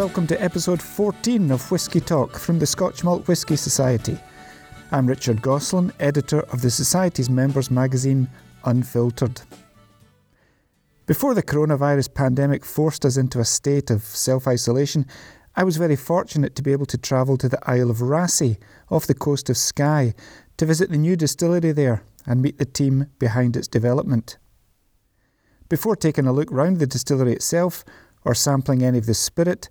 Welcome to episode 14 of Whisky Talk from the Scotch Malt Whisky Society. I'm Richard Goslan, editor of the Society's members magazine, Unfiltered. Before the coronavirus pandemic forced us into a state of self isolation, I was very fortunate to be able to travel to the Isle of Raasay off the coast of Skye to visit the new distillery there and meet the team behind its development. Before taking a look round the distillery itself or sampling any of the spirit,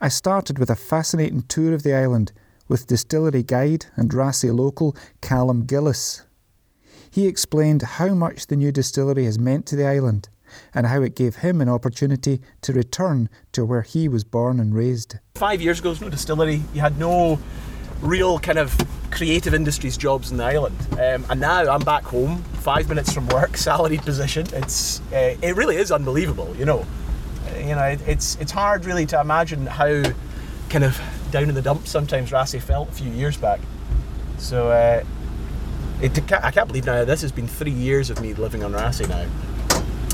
I started with a fascinating tour of the island with distillery guide and Raasay local Callum Gillis. He explained how much the new distillery has meant to the island and how it gave him an opportunity to return to where he was born and raised. Five years ago, there was no distillery. You had no real kind of creative industries jobs in the island. Um, and now I'm back home, five minutes from work, salaried position. It's uh, it really is unbelievable, you know. You know, it, it's it's hard really to imagine how kind of down in the dumps sometimes Raasay felt a few years back. So uh, it, I can't believe now this has been three years of me living on Raasay now.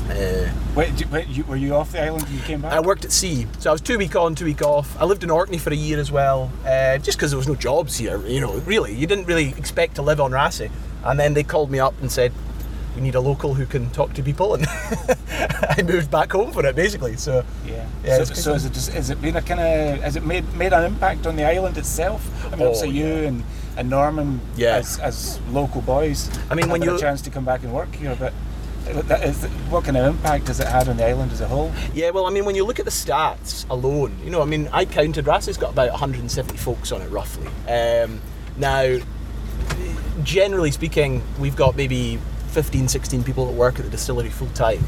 Uh, wait, wait you, were you off the island when you came back? I worked at sea, so I was two week on, two week off. I lived in Orkney for a year as well, uh, just because there was no jobs here. You know, really, you didn't really expect to live on Raasay. And then they called me up and said, "We need a local who can talk to people," and I moved back home for it, basically. So yeah, yeah. So, so is it just, is it been a kind of has it made made an impact on the island itself? I mean, oh, obviously yeah. you and and Norman yeah. as, as local boys. I mean, when you a chance to come back and work here, but what kind of impact has it had on the island as a whole? Yeah, well, I mean, when you look at the stats alone, you know, I mean, I counted Raasay's got about 170 folks on it roughly. Um, now, generally speaking, we've got maybe 15, 16 people that work at the distillery full time.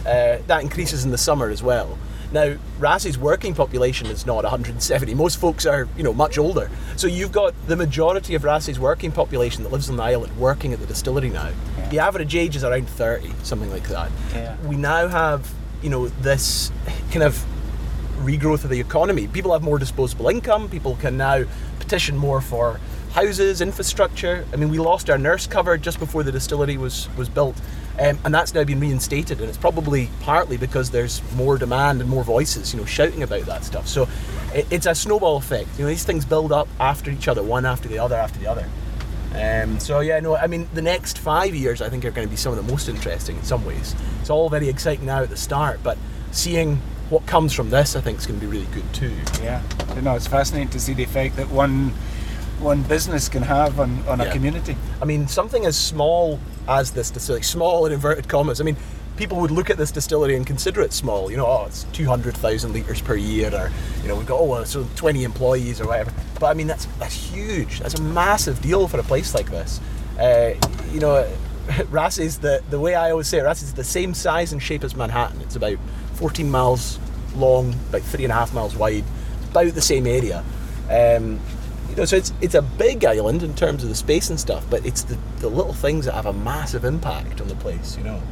Uh, that increases in the summer as well. Now, Raasay's working population is not 170. Most folks are, you know, much older. So you've got the majority of Raasay's working population that lives on the island working at the distillery now. Yeah. The average age is around 30, something like that. Yeah. We now have, you know, this kind of regrowth of the economy. People have more disposable income. People can now petition more for houses, infrastructure. I mean, we lost our nurse cover just before the distillery was was built. Um, and that's now been reinstated, and it's probably partly because there's more demand and more voices, you know, shouting about that stuff. So it, it's a snowball effect. You know, these things build up after each other, one after the other after the other. Um, so yeah, no, I mean the next five years I think are going to be some of the most interesting in some ways. It's all very exciting now at the start, but seeing what comes from this, I think, is going to be really good too. Yeah, you know, it's fascinating to see the effect that one one business can have on, on yeah. a community. I mean, something as small as this distillery, small in inverted commas. I mean, people would look at this distillery and consider it small. You know, oh, it's 200,000 litres per year, or, you know, we've got, oh, so 20 employees or whatever. But I mean, that's, that's huge. That's a massive deal for a place like this. Uh, you know, Raasay's the, the way I always say it, is the same size and shape as Manhattan. It's about 14 miles long, about three and a half miles wide, about the same area. Um, you know, so it's it's a big island in terms of the space and stuff, but it's the, the little things that have a massive impact on the place, you know.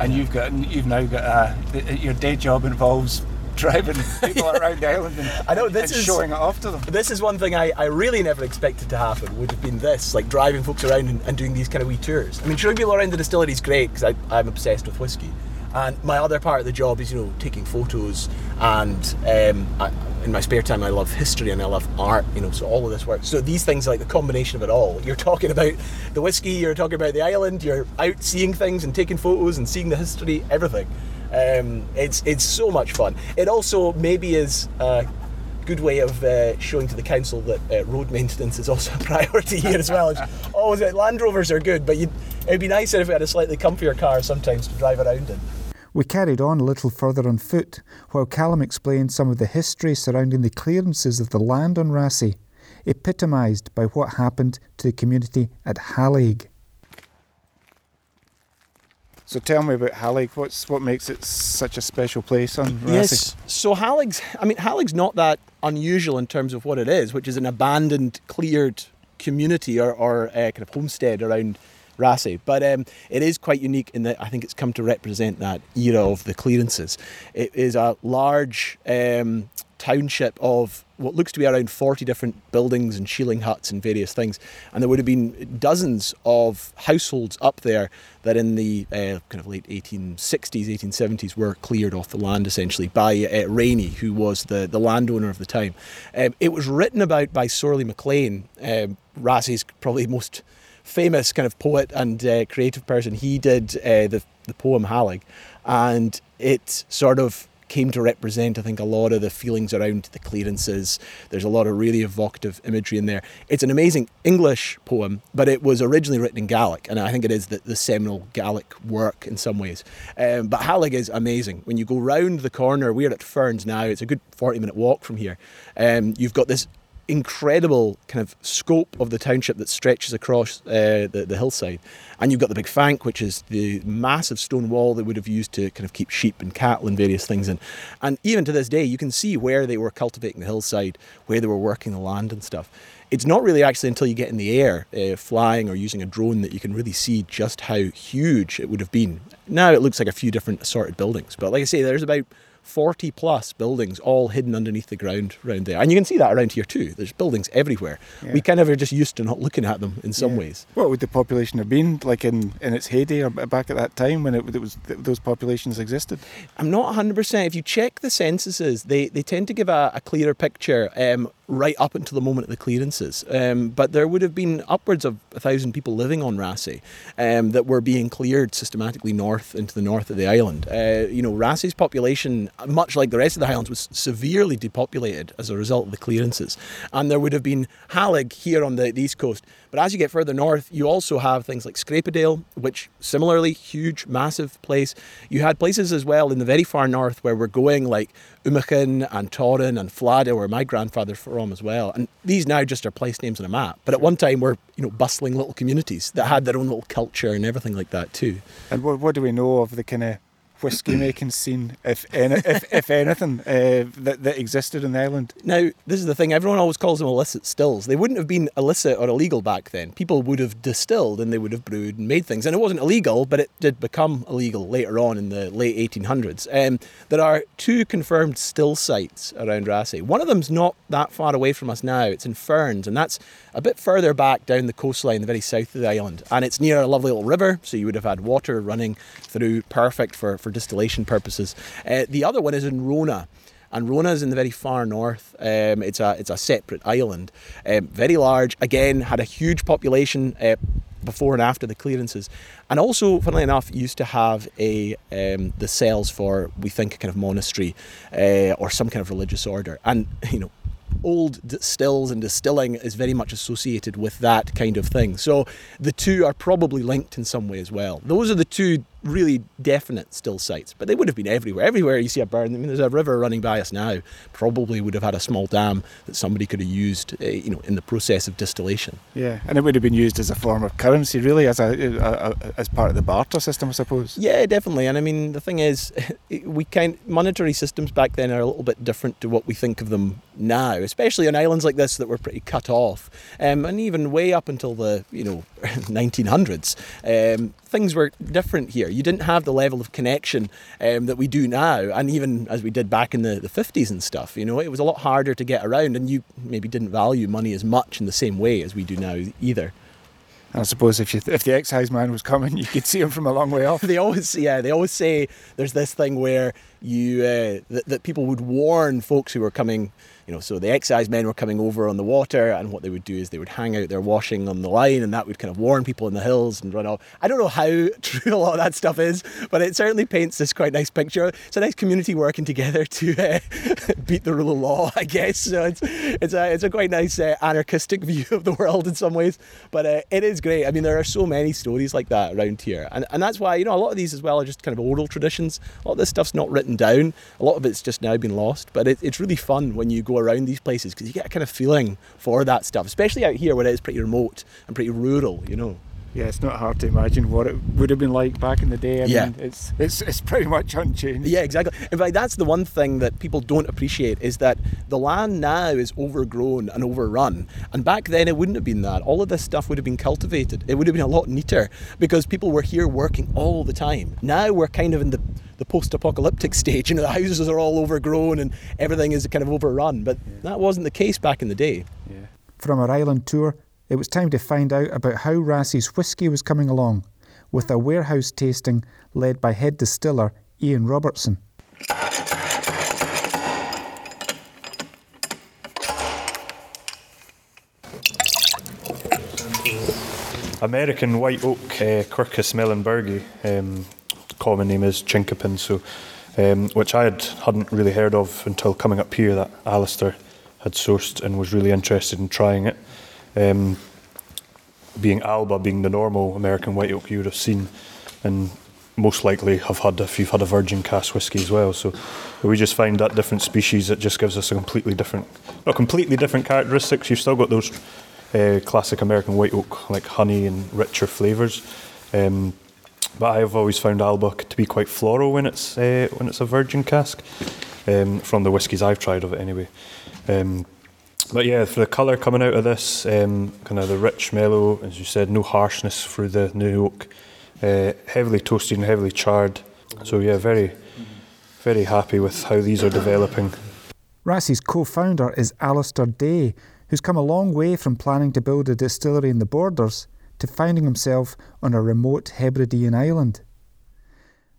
And you've got you've now got uh, your day job involves driving people around the island and, I know, this is, showing it off to them. This is one thing I, I really never expected to happen would have been this, like driving folks around and, and doing these kind of wee tours. I mean, showing people around the distillery is great because I'm obsessed with whiskey. And my other part of the job is, you know, taking photos and um, I, in my spare time I love history and I love art, you know, so all of this work. So these things like the combination of it all. You're talking about the whiskey, you're talking about the island, you're out seeing things and taking photos and seeing the history, everything. Um, it's it's so much fun. It also maybe is a good way of uh, showing to the council that uh, road maintenance is also a priority here as well. oh, Land Rovers are good, but it'd be nicer if we had a slightly comfier car sometimes to drive around in. We carried on a little further on foot while Callum explained some of the history surrounding the clearances of the land on Raasay, epitomised by what happened to the community at Hallaig. So tell me about Hallaig. What's what makes it such a special place on Raasay? Yes. So Hallaig's I mean Hallaig's not that unusual in terms of what it is, which is an abandoned, cleared community or, or uh, kind of homestead around Raasay. But um, it is quite unique in that I think it's come to represent that era of the clearances. It is a large um, township of what looks to be around 40 different buildings and shieling huts and various things. And there would have been dozens of households up there that in the uh, kind of late 1860s, 1870s were cleared off the land essentially by uh, Rainy, who was the, the landowner of the time. Um, it was written about by Sorley MacLean, um, Raasay's probably most famous kind of poet and uh, creative person. He did uh, the, the poem Hallaig, and it sort of came to represent, I think, a lot of the feelings around the clearances. There's a lot of really evocative imagery in there. It's an amazing English poem, but it was originally written in Gaelic, and I think it is the, the seminal Gaelic work in some ways. Um, but Hallaig is amazing. When you go round the corner, we're at Ferns now, it's a good 40 minute walk from here. Um, you've got this incredible kind of scope of the township that stretches across uh, the, the hillside. And you've got the big fank, which is the massive stone wall they would have used to kind of keep sheep and cattle and various things in. And even to this day, you can see where they were cultivating the hillside, where they were working the land and stuff. It's not really actually until you get in the air, uh, flying or using a drone, that you can really see just how huge it would have been. Now it looks like a few different assorted buildings, but like I say, there's about 40 plus buildings all hidden underneath the ground around there. And you can see that around here too. There's buildings everywhere. Yeah. We kind of are just used to not looking at them in some yeah. ways. What would the population have been like in, in its heyday or back at that time when it, it was those populations existed? I'm not 100%. If you check the censuses, they, they tend to give a, a clearer picture. Um, right up until the moment of the clearances. Um, but there would have been upwards of a thousand people living on Raasay um, that were being cleared systematically north into the north of the island. Uh, you know, Raasay's population, much like the rest of the Highlands, was severely depopulated as a result of the clearances. And there would have been Hallaig here on the, the east coast. But as you get further north, you also have things like Screapadal, which similarly huge, massive place. You had places as well in the very far north where we're going, like Umachan and Torran and Fladda, where my grandfather's from as well. And these now just are place names on a map. But at one time were, you know, bustling little communities that had their own little culture and everything like that too. And what, what do we know of the kind of whiskey making scene, if any, if, if anything, uh, that, that existed in the island. Now, this is the thing everyone always calls them illicit stills. They wouldn't have been illicit or illegal back then. People would have distilled and they would have brewed and made things. And it wasn't illegal, but it did become illegal later on in the late 1800s. Um, there are two confirmed still sites around Raasay. One of them's not that far away from us now, it's in Ferns, and that's a bit further back down the coastline, the very south of the island. And it's near a lovely little river, so you would have had water running through, perfect for, for distillation purposes. Uh, the other one is in Rona. And Rona is in the very far north. Um, it's a it's a separate island, um, very large. Again, had a huge population uh, before and after the clearances, and also, funnily enough, used to have a um, the cells for we think a kind of monastery uh, or some kind of religious order. And you know, old stills and distilling is very much associated with that kind of thing. So the two are probably linked in some way as well. Those are the two really definite still sites, but they would have been everywhere. Everywhere you see a burn, I mean, there's a river running by us now, probably would have had a small dam that somebody could have used, uh, you know, in the process of distillation. Yeah, and it would have been used as a form of currency, really, as a, a, a as part of the barter system, I suppose. Yeah, definitely. And I mean, the thing is, we kind monetary systems back then are a little bit different to what we think of them now, especially on islands like this that were pretty cut off, um, and even way up until the you know 1900s. Um, things were different here. You didn't have the level of connection um, that we do now, and even as we did back in the, the 50s and stuff. You know, it was a lot harder to get around, and you maybe didn't value money as much in the same way as we do now either. I suppose if you if the excise man was coming, you could see him from a long way off. they always yeah they always say there's this thing where you uh, that, that people would warn folks who were coming you know, so the excise men were coming over on the water, and what they would do is they would hang out their washing on the line, and that would kind of warn people in the hills and run off. I don't know how true a lot of that stuff is, but it certainly paints this quite nice picture. It's a nice community working together to uh, beat the rule of law, I guess. So it's it's a it's a quite nice uh, anarchistic view of the world in some ways, but uh, it is great. I mean, there are so many stories like that around here, and and that's why you know a lot of these as well are just kind of oral traditions. A lot of this stuff's not written down. A lot of it's just now been lost, but it, it's really fun when you go around these places because you get a kind of feeling for that stuff, especially out here where it is pretty remote and pretty rural, you know. Yeah, it's not hard to imagine what it would have been like back in the day. I yeah. mean, it's, it's, it's pretty much unchanged. Yeah, exactly. In fact, that's the one thing that people don't appreciate is that the land now is overgrown and overrun. And back then, it wouldn't have been that. All of this stuff would have been cultivated. It would have been a lot neater because people were here working all the time. Now we're kind of in the the post-apocalyptic stage. You know, the houses are all overgrown and everything is kind of overrun. But yeah. that wasn't the case back in the day. Yeah. From our island tour, it was time to find out about how Raasay's whisky was coming along, with a warehouse tasting led by head distiller Ian Robertson. American white oak uh, Quercus muehlenbergii. Um, common name is chinkapin, so um, which I had, hadn't really heard of until coming up here. That Alistair had sourced and was really interested in trying it. Um, being Alba, being the normal American white oak you would have seen, and most likely have had if you've had a virgin cask whisky as well. So we just find that different species that just gives us a completely different, not completely different characteristics. You've still got those uh, classic American white oak, like honey and richer flavours. Um, but I have always found Alba to be quite floral when it's uh, when it's a virgin cask. Um, from the whiskies I've tried of it anyway. Um, but yeah, for the colour coming out of this, um, kind of the rich, mellow, as you said, no harshness through the new oak, uh, heavily toasted and heavily charred. So yeah, very, very happy with how these are developing. Raasay's co-founder is Alistair Day, who's come a long way from planning to build a distillery in the borders to finding himself on a remote Hebridean island.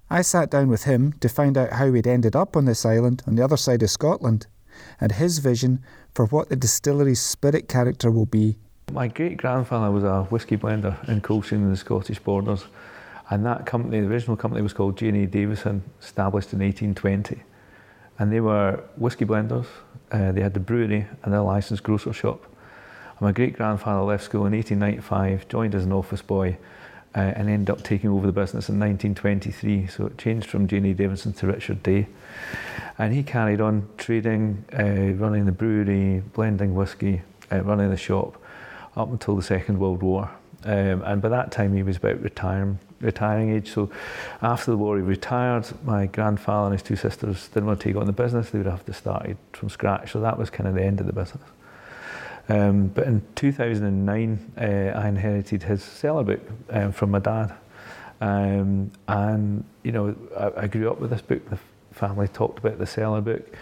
I sat down with him to find out how he'd ended up on this island on the other side of Scotland and his vision for what the distillery's spirit character will be. My great grandfather was a whisky blender in Coldstream in the Scottish borders, and that company, the original company, was called J&A Davison, established in 1820. And they were whisky blenders, uh, they had the brewery and a licensed grocer shop. And my great grandfather left school in 1895, joined as an office boy, uh, and ended up taking over the business in 1923. So it changed from J&A Davison to Richard Day. And he carried on trading, uh, running the brewery, blending whisky, uh, running the shop up until the Second World War. Um, and by that time he was about retiring, retiring age. So after the war, he retired. My grandfather and his two sisters didn't want to take on the business. They would have to start from scratch. So that was kind of the end of the business. Um, but in 2009, uh, I inherited his cellar book um, from my dad. Um, and, you know, I, I, grew up with this book. The family talked about the cellar book.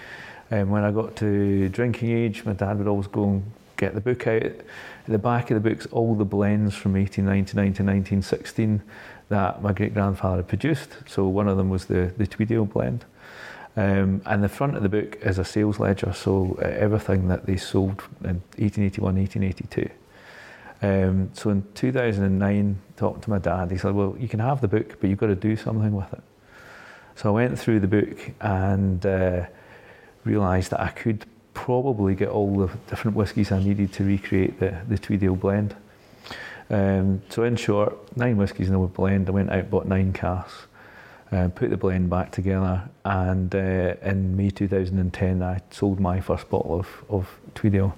And um, when I got to drinking age, my dad would always go and get the book out. At the back of the book's all the blends from 1899 to 1916 that my great grandfather had produced. So one of them was the, the blend. Um, and the front of the book is a sales ledger, so uh, everything that they sold in 1881, 1882. Um, so in 2009, talked to my dad. He said, "Well, you can have the book, but you've got to do something with it." So I went through the book and uh, realised that I could probably get all the different whiskies I needed to recreate the the Tweeddale blend. Um, so in short, nine whiskies in a blend. I went out bought nine casks, uh, put the blend back together, and uh, in May 2010 I sold my first bottle of, of Tweeddale.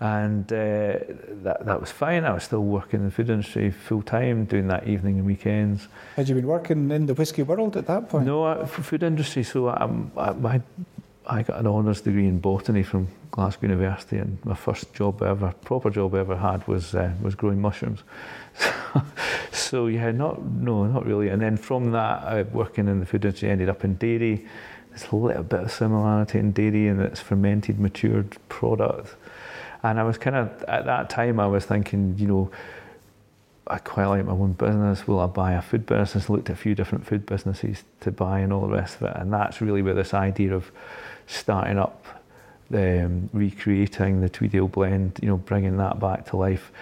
And uh, that, that was fine. I was still working in the food industry full time, doing that evening and weekends. Had you been working in the whisky world at that point? No, uh, food industry. So um, I, I, I got an honours degree in botany from Glasgow University, and my first job ever, proper job I ever had was uh, was growing mushrooms. so yeah, not no, not really. And then from that, uh, working in the food industry, ended up in dairy. There's a little bit of similarity in dairy and its fermented, matured product. And I was kind of at that time, I was thinking, you know. I quite like my own business. Will I buy a food business? Looked at a few different food businesses to buy and all the rest of it. And that's really where this idea of starting up, um, recreating the Tweeddale blend, you know, bringing that back to life,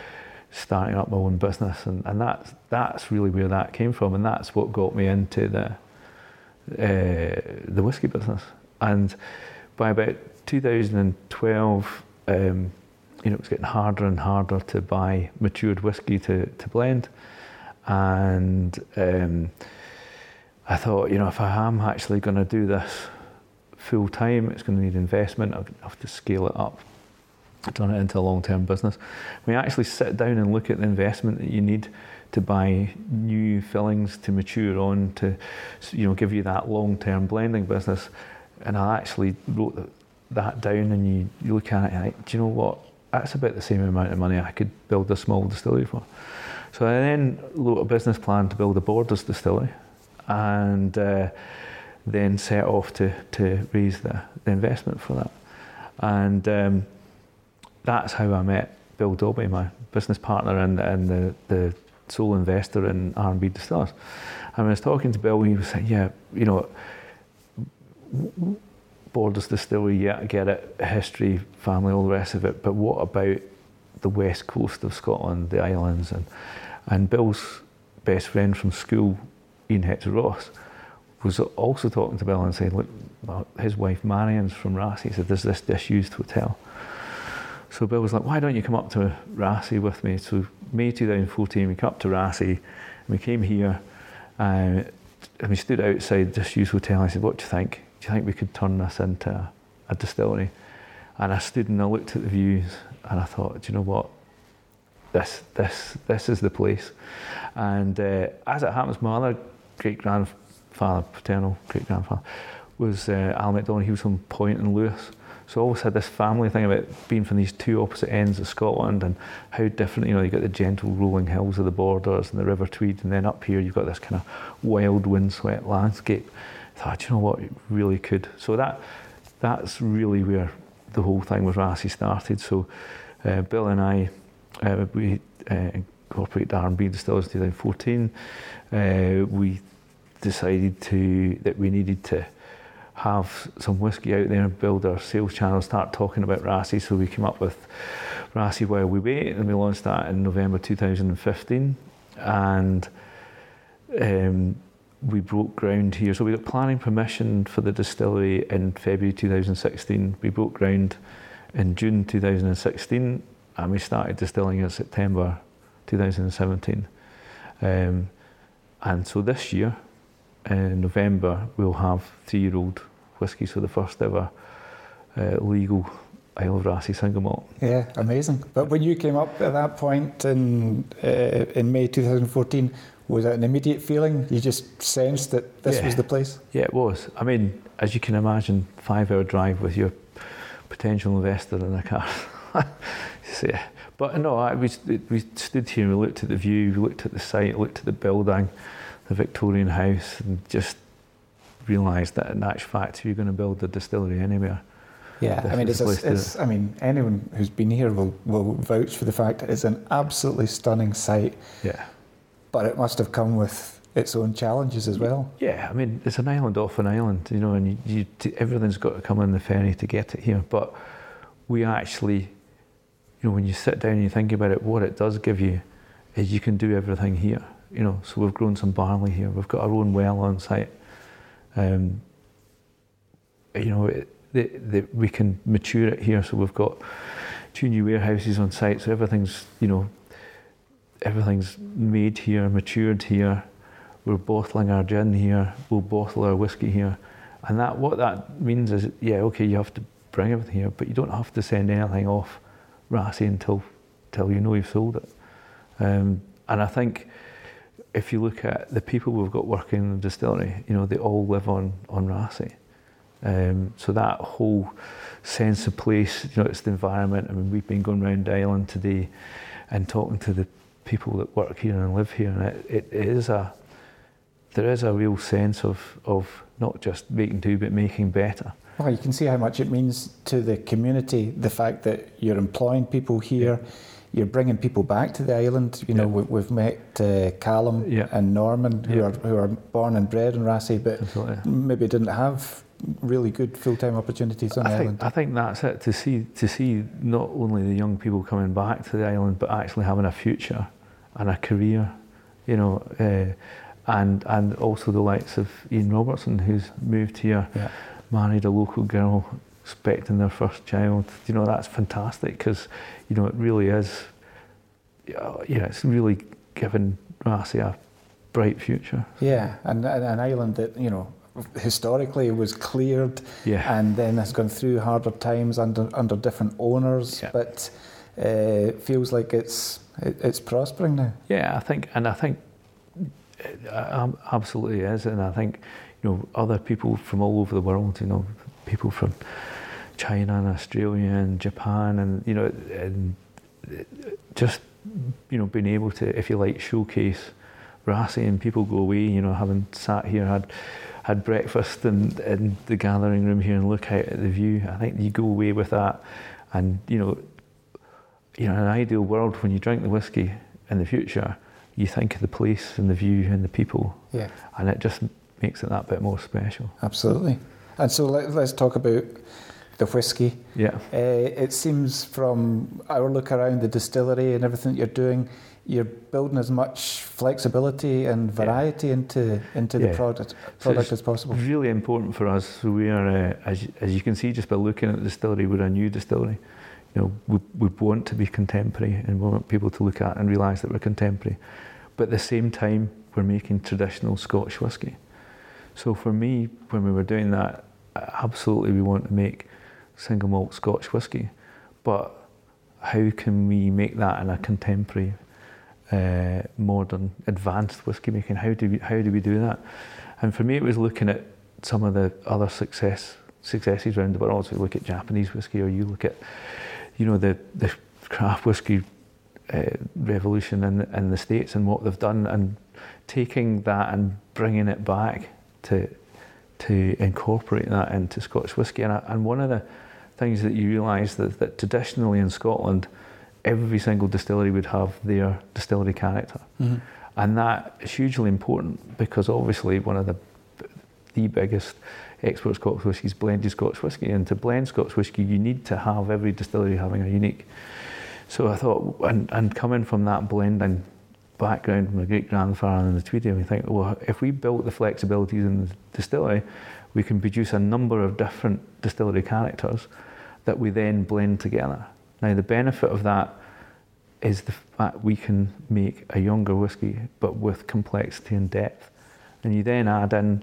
starting up my own business, and, and that's that's really where that came from, and that's what got me into the uh, the whiskey business. And by about 2012, um, you know, it was getting harder and harder to buy matured whiskey to to blend, and um, I thought, you know, if I am actually going to do this full time. It's going to need investment. I have to scale it up, turn it into a long term business. We actually sit down and look at the investment that you need to buy new fillings to mature on to, you know, give you that long term blending business. And I actually wrote that down, and you, you look at it and like, do you know what? That's about the same amount of money I could build a small distillery for. So I then wrote a business plan to build a borders distillery and uh, then set off to, to raise the, the investment for that. And um, that's how I met Bill Dobbie, my business partner and, and the, the sole investor in R&B Distillers. And I was talking to Bill, he was saying, yeah, you know, Borders Distillery, yeah, I get it, history, family, all the rest of it, but what about the west coast of Scotland, the islands? And, and Bill's best friend from school, Ian Hector Ross, was also talking to Bill and saying, look, his wife Marion's from Raasay. He said, there's this disused hotel. So Bill was like, why don't you come up to Raasay with me? So May 2014, we come up to Raasay, and we came here, uh, and we stood outside this used hotel. I said, what do you think? Do you think we could turn this into a, a distillery? And I stood and I looked at the views, and I thought, do you know what? This, this, this is the place. And uh, as it happens, my other great grandfather, paternal great grandfather, was uh, Al McDonald. He was from Point and Lewis. So I always had this family thing about being from these two opposite ends of Scotland and how different, you know, you've got the gentle rolling hills of the borders and the River Tweed, and then up here you've got this kind of wild windswept landscape. I thought, you know what, it really could. So that that's really where the whole thing with Raasay started. So uh, Bill and I, uh, we uh, incorporated R&B Distillers in 2014. Uh, we decided to that we needed to have some whiskey out there and build our sales channel, start talking about Raasay. So we came up with Raasay While We Wait, and we launched that in November 2015. And um, we broke ground here. So we got planning permission for the distillery in February 2016. We broke ground in June 2016, and we started distilling in September 2017. Um, and so this year, in November, we'll have three-year-old whisky, so the first ever uh, legal Isle of Raasay single malt. Yeah, amazing. But when you came up at that point in uh, in May 2014, was it an immediate feeling? You just sensed that this yeah. was the place? Yeah, it was. I mean, as you can imagine, five-hour drive with your potential investor in a car. yeah. But no, I, we, we stood here and we looked at the view, we looked at the site, looked at the building, the Victorian house, and just realised that in actual fact, if you're going to build a distillery anywhere, yeah, I mean, it's, a, it's I mean, anyone who's been here will, will vouch for the fact that it's an absolutely stunning site. Yeah. But it must have come with its own challenges as well. Yeah, I mean, it's an island off an island, you know, and you, you, everything's got to come on the ferry to get it here. But we actually, you know, when you sit down and you think about it, what it does give you is you can do everything here. You know, so we've grown some barley here. We've got our own well on site. Um, you know, it, the, the, we can mature it here. So we've got two new warehouses on site. So everything's, you know, everything's made here, matured here. We're bottling our gin here. We'll bottle our whiskey here. And that what that means is, yeah, okay, you have to bring everything here, but you don't have to send anything off Raasay until, until you know you've sold it. Um, and I think if you look at the people we've got working in the distillery, you know, they all live on, on Raasay. Um, so that whole sense of place, you know, it's the environment. I mean, we've been going around the island today and talking to the people that work here and live here, and it, it is a there is a real sense of of not just making do but making better. Well, you can see how much it means to the community. The fact that you're employing people here. Yeah you're bringing people back to the island. You know, we, have met uh, Callum yeah. and Norman, who yeah. are who are born and bred in Raasay, but Absolutely. maybe didn't have really good full time opportunities on I the think, island. I think that's it to see to see not only the young people coming back to the island, but actually having a future and a career. You know. Uh, and and also the likes of Ian Robertson, who's moved here, yeah. Married a local girl, expecting their first child. You know that's fantastic because you know, it really is, yeah, it's really given Raasay a bright future. Yeah, and, and an island that, you know, historically was cleared yeah. and then has gone through harder times under under different owners, yeah. but uh, feels like it's it, it's prospering now. Yeah, I think, and I think it absolutely is, and I think you know other people from all over the world, you know, people from China and Australia and Japan and you know and just you know being able to if you like showcase Raasay and people go away, you know, having sat here, had had breakfast in, in the gathering room here and look out at the view. I think you go away with that, and you know, you know, in an ideal world, when you drink the whiskey in the future, you think of the place and the view and the people. Yeah. And it just makes it that bit more special. Absolutely. And so let, us talk about the whiskey. Yeah. Uh, it seems from our look around the distillery and everything that you're doing, you're building as much flexibility and variety yeah. into into yeah. the product product so as possible. Really important for us. So we are, uh, as as you can see, just by looking at the distillery, we're a new distillery. You know, we, we want to be contemporary, and we want people to look at and realise that we're contemporary. But at the same time, we're making traditional Scotch whisky. So for me, when we were doing that, absolutely we want to make single malt Scotch whisky, but how can we make that in a contemporary, uh, modern, advanced whisky making? How do we how do we do that? And for me, it was looking at some of the other success successes around the world. So you look at Japanese whisky, or you look at, you know, the the craft whisky uh, revolution in in the states and what they've done, and taking that and bringing it back to to incorporate that into Scotch whisky. And, and one of the things that you realise that, that traditionally in Scotland, every single distillery would have their distillery character. Mm-hmm. And that is hugely important because obviously one of the the biggest export Scotch whisky is blended Scotch whisky. And to blend Scotch whisky, you need to have every distillery having a unique. So I thought, and, and coming from that blending background, from the great grandfather and the Tweedy, we think, well, if we built the flexibilities in the distillery, we can produce a number of different distillery characters that we then blend together. Now, the benefit of that is the fact we can make a younger whiskey, but with complexity and depth. And you then add in,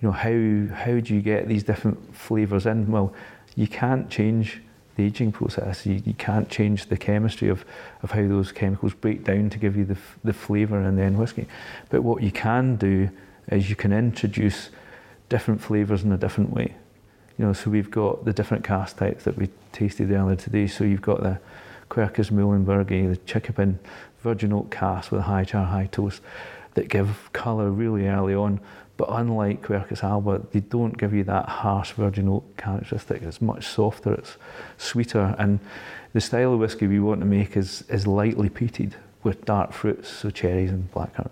you know, how how do you get these different flavours in? Well, you can't change the aging process. You, you can't change the chemistry of, of how those chemicals break down to give you the, the flavour in the end whiskey. But what you can do is you can introduce different flavours in a different way. You know, so we've got the different cask types that we tasted earlier today. So you've got the Quercus muehlenbergii, the Chinkapin virgin oak cask with a high char, high toast that give colour really early on. But unlike Quercus alba, they don't give you that harsh virgin oak characteristic. It's much softer, it's sweeter, and the style of whiskey we want to make is, is lightly peated with dark fruits, so cherries and blackcurrant.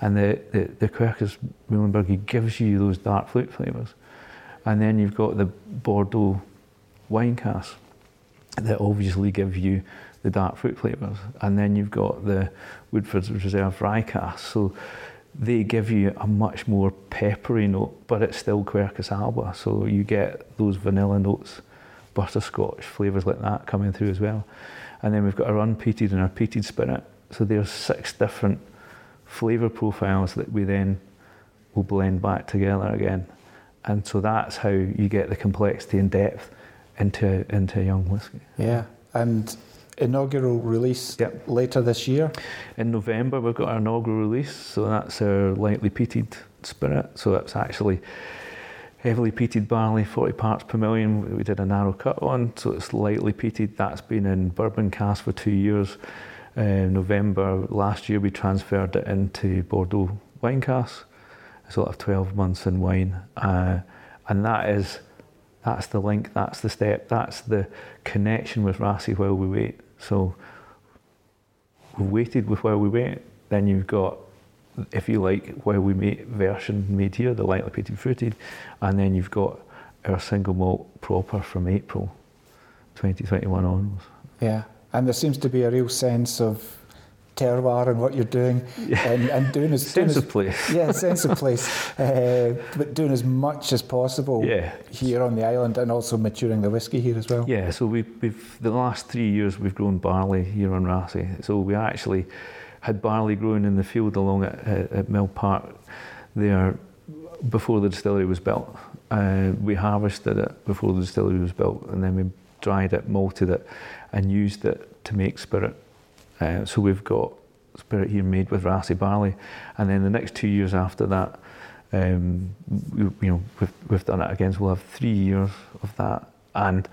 And the, the, the Quercus muehlenbergii gives you those dark fruit flavours. And then you've got the Bordeaux wine casks that obviously give you the dark fruit flavours. And then you've got the Woodford's Reserve rye casks. So they give you a much more peppery note, but it's still Quercus alba. So you get those vanilla notes, butterscotch, flavours like that coming through as well. And then we've got our unpeated and our peated spirit. So there's six different flavour profiles that we then will blend back together again. And so that's how you get the complexity and depth into into young whiskey. Yeah, and inaugural release yep. later this year. In November, we've got our inaugural release, so that's our lightly peated spirit. So it's actually heavily peated barley, 40 parts per million. We did a narrow cut on, so it's lightly peated. That's been in bourbon cask for two years. Uh, November last year, we transferred it into Bordeaux wine cask sort of 12 months in wine. Uh, and that is, that's the link, that's the step, that's the connection with Raasay while we wait. So we've waited with while we wait, then you've got, if you like, while we wait version made here, the lightly peated fruited, and then you've got our single malt proper from April 2021 onwards. Yeah, and there seems to be a real sense of terroir and what you're doing yeah. and, and doing as sense doing of place. Yeah sense of place. Uh, but doing as much as possible yeah. here on the island and also maturing the whiskey here as well. Yeah so we, we've the last three years we've grown barley here on Raasay so we actually had barley growing in the field along at, at Mill Park there before the distillery was built. Uh, we harvested it before the distillery was built and then we dried it malted it and used it to make spirit uh, so we've got spirit here made with Raasay barley, and then the next two years after that, um, we, you know, we've, we've done it again. So we'll have three years of that. And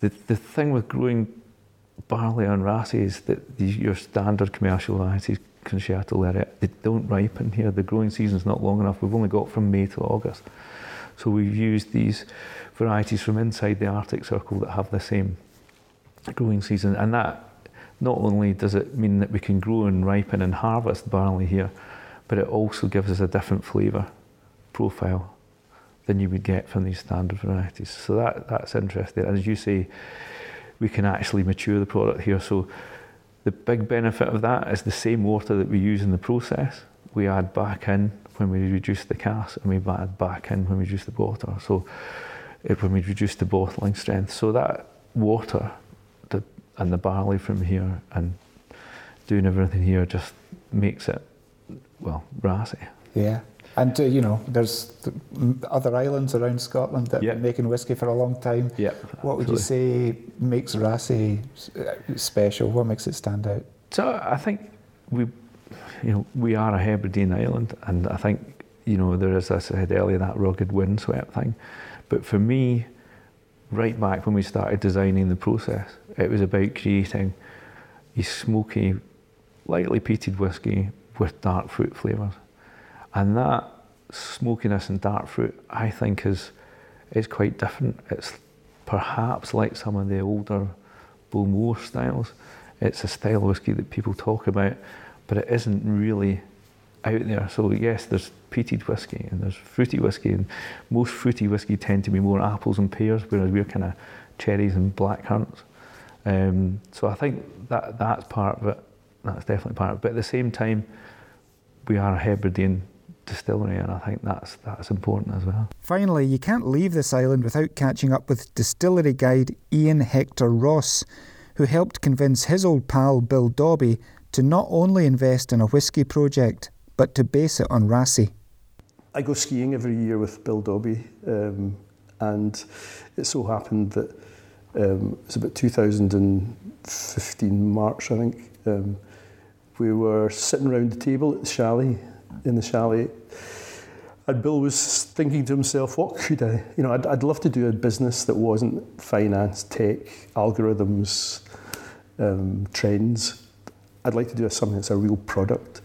the the thing with growing barley on Raasay is that your standard commercial varieties Concerto Laureate, they don't ripen here. The growing season's not long enough. We've only got from May to August. So we've used these varieties from inside the Arctic Circle that have the same growing season. And that not only does it mean that we can grow and ripen and harvest barley here, but it also gives us a different flavour profile than you would get from these standard varieties. So that, that's interesting. And as you say, we can actually mature the product here. So the big benefit of that is the same water that we use in the process, we add back in when we reduce the cask and we add back in when we reduce the water. So it, when we reduce the bottling strength. So that water and the barley from here and doing everything here just makes it, well, brassy. Yeah. And uh, you know, there's other islands around Scotland that yep. have been making whiskey for a long time. Yeah. What would you say makes Raasay uh, special? What makes it stand out? So I think we, you know, we are a Hebridean island, and I think you know there is, as I said earlier, that rugged windswept thing. But for me, right back when we started designing the process, it was about creating a smoky, lightly peated whiskey with dark fruit flavours. And that smokiness and dark fruit, I think, is is quite different. It's perhaps like some of the older Bowmore styles. It's a style of whiskey that people talk about, but it isn't really out there. So yes, there's peated whiskey and there's fruity whiskey, and most fruity whiskey tend to be more apples and pears, whereas we're kind of cherries and black currants. Um, so I think that that's part of it. That's definitely part of it. But at the same time, we are a Hebridean distillery, and I think that's that's important as well. Finally, you can't leave this island without catching up with distillery guide Ian Hector Ross, who helped convince his old pal Bill Dobbie to not only invest in a whisky project, but to base it on Raasay. I go skiing every year with Bill Dobbie, um, and it so happened that um, it was about 2015 March, I think. Um, we were sitting around the table at the chalet in the chalet. And Bill was thinking to himself, what could I, you know, I'd, I'd love to do a business that wasn't finance, tech, algorithms, um, trends. I'd like to do something that's a real product.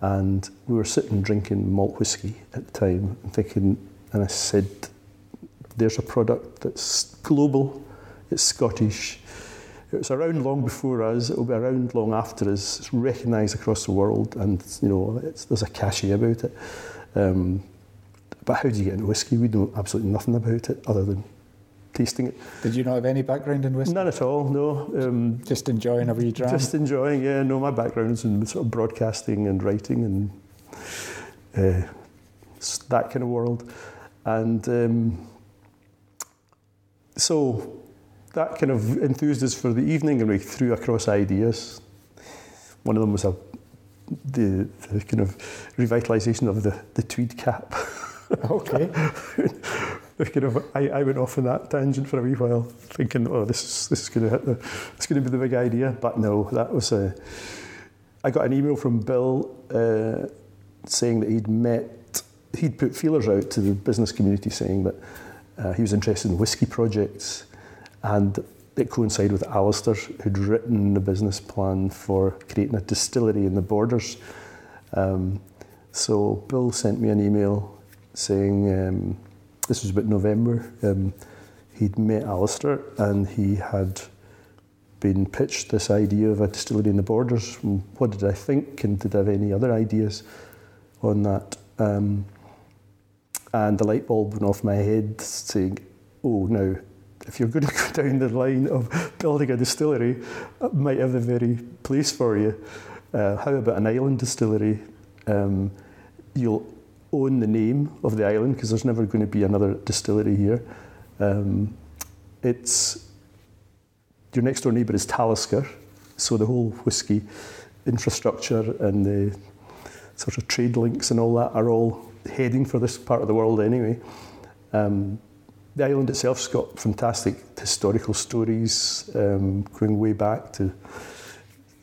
And we were sitting drinking malt whiskey at the time and thinking, and I said, there's a product that's global, it's Scottish, it was around long before us. It will be around long after us. It's recognised across the world, and you know, there's a cachet about it. Um, but how do you get into whiskey? We know absolutely nothing about it other than tasting it. Did you not have any background in whiskey? None at all. No. Um, just enjoying a wee dram. Just enjoying. Yeah. No, my background is in sort of broadcasting and writing and uh, that kind of world, and um, so that kind of enthused us for the evening and we threw across ideas. One of them was a, the, the kind of revitalisation of the, the tweed cap. Okay. kind of, I, I went off on that tangent for a wee while, thinking, oh, this is this is going to hit the, it's going to be the big idea. But no, that was a. I got an email from Bill uh, saying that he'd met, he'd put feelers out to the business community saying that uh, he was interested in whisky projects and it coincided with Alistair, who'd written the business plan for creating a distillery in the borders. Um, so Bill sent me an email saying, um, this was about November, um, he'd met Alistair and he had been pitched this idea of a distillery in the borders. What did I think and did I have any other ideas on that? Um, and the light bulb went off my head saying, oh, now if you're going to go down the line of building a distillery, it might have the very place for you. Uh, how about an island distillery? Um, you'll own the name of the island because there's never going to be another distillery here. Um, it's your next door neighbour is Talisker, so the whole whisky infrastructure and the sort of trade links and all that are all heading for this part of the world anyway. Um, the island itself's got fantastic historical stories um, going way back to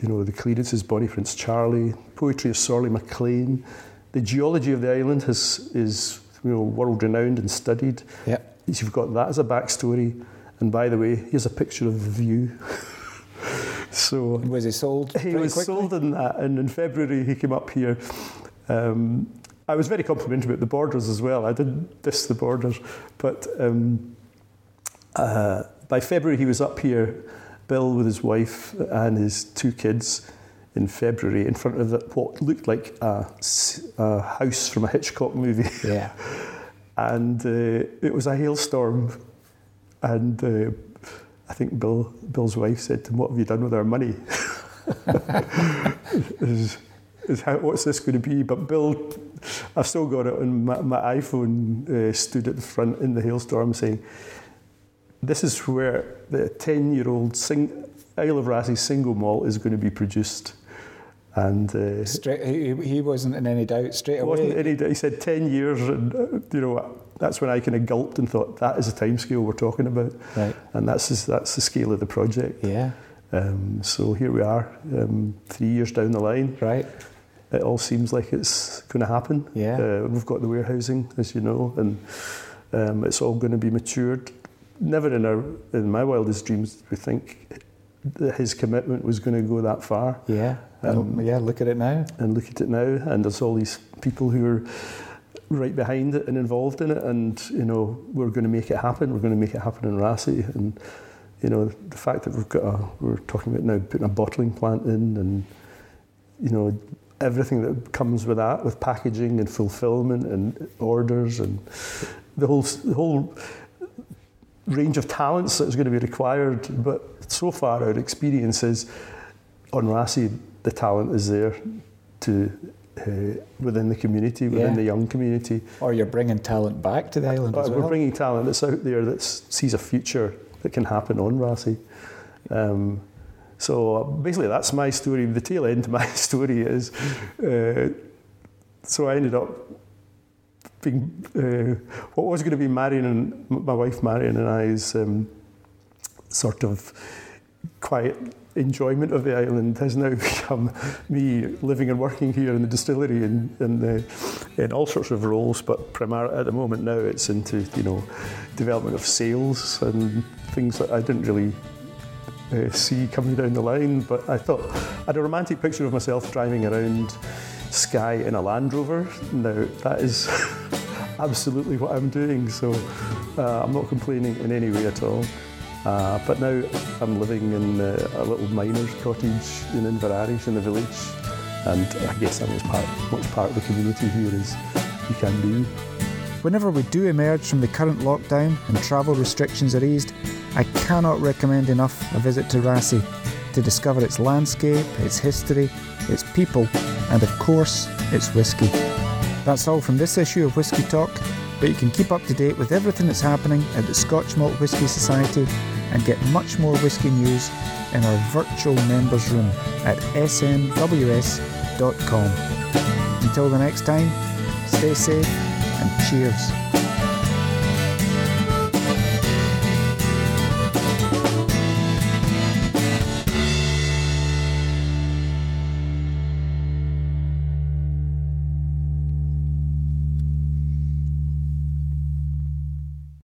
you know the clearances Bonnie Prince Charlie, poetry of Sorley MacLean. The geology of the island has is you know world renowned and studied. Yeah. You've got that as a backstory. And by the way, here's a picture of the view. so was he sold? He was quickly? sold in that, and in February he came up here. Um, I was very complimentary about the borders as well. I didn't diss the borders, but um, uh, by February he was up here, Bill with his wife and his two kids in February in front of the, what looked like a, a, house from a Hitchcock movie. Yeah. and uh, it was a hailstorm, and uh, I think Bill Bill's wife said to him, "What have you done with our money?" is, is how, what's this going to be? But Bill, I've still got it on my, my iPhone. Uh, stood at the front in the hailstorm saying, "This is where the ten-year-old sing, Isle of Raasay single malt is going to be produced." And uh, straight, he, he wasn't in any doubt straight away. Any. He said ten years, and uh, you know that's when I kind of gulped and thought that is the time scale we're talking about, right? And that's just, that's the scale of the project. Yeah. Um, so here we are, um, three years down the line. Right. It all seems like it's going to happen. Yeah. Uh, we've got the warehousing, as you know, and um, it's all going to be matured. Never in our in my wildest dreams did we think that his commitment was going to go that far. Yeah. Um, yeah. Look at it now. And look at it now, and there's all these people who are right behind it and involved in it, and you know we're going to make it happen. We're going to make it happen in Raasay, and you know the fact that we've got a, we're talking about now putting a bottling plant in, and you know everything that comes with that, with packaging and fulfillment and orders and the whole the whole range of talents that is going to be required. But so far, our experience is on Raasay, the talent is there to uh, within the community, within yeah. the young community. Or you're bringing talent back to the island uh, We're well. bringing talent that's out there that sees a future that can happen on Raasay. Um, so basically, that's my story. The tail end to my story is uh, so I ended up being uh, what was going to be Marion and my wife Marion and I's um, sort of quiet enjoyment of the island has now become me living and working here in the distillery in, in, the, in all sorts of roles, but primarily at the moment now it's into you know development of sales and things that I didn't really uh, see coming down the line. But I thought I had a romantic picture of myself driving around Skye in a Land Rover. Now that is absolutely what I'm doing, so uh, I'm not complaining in any way at all. Uh, but now I'm living in uh, a little miner's cottage in Inverarish in the village, and I guess I'm as part, much part of the community here as you can be. Whenever we do emerge from the current lockdown and travel restrictions are eased, I cannot recommend enough a visit to Raasay to discover its landscape, its history, its people, and of course, its whisky. That's all from this issue of Whisky Talk but you can keep up to date with everything that's happening at the Scotch Malt Whisky Society and get much more whisky news in our virtual members room at smws.com. Until the next time, stay safe and cheers.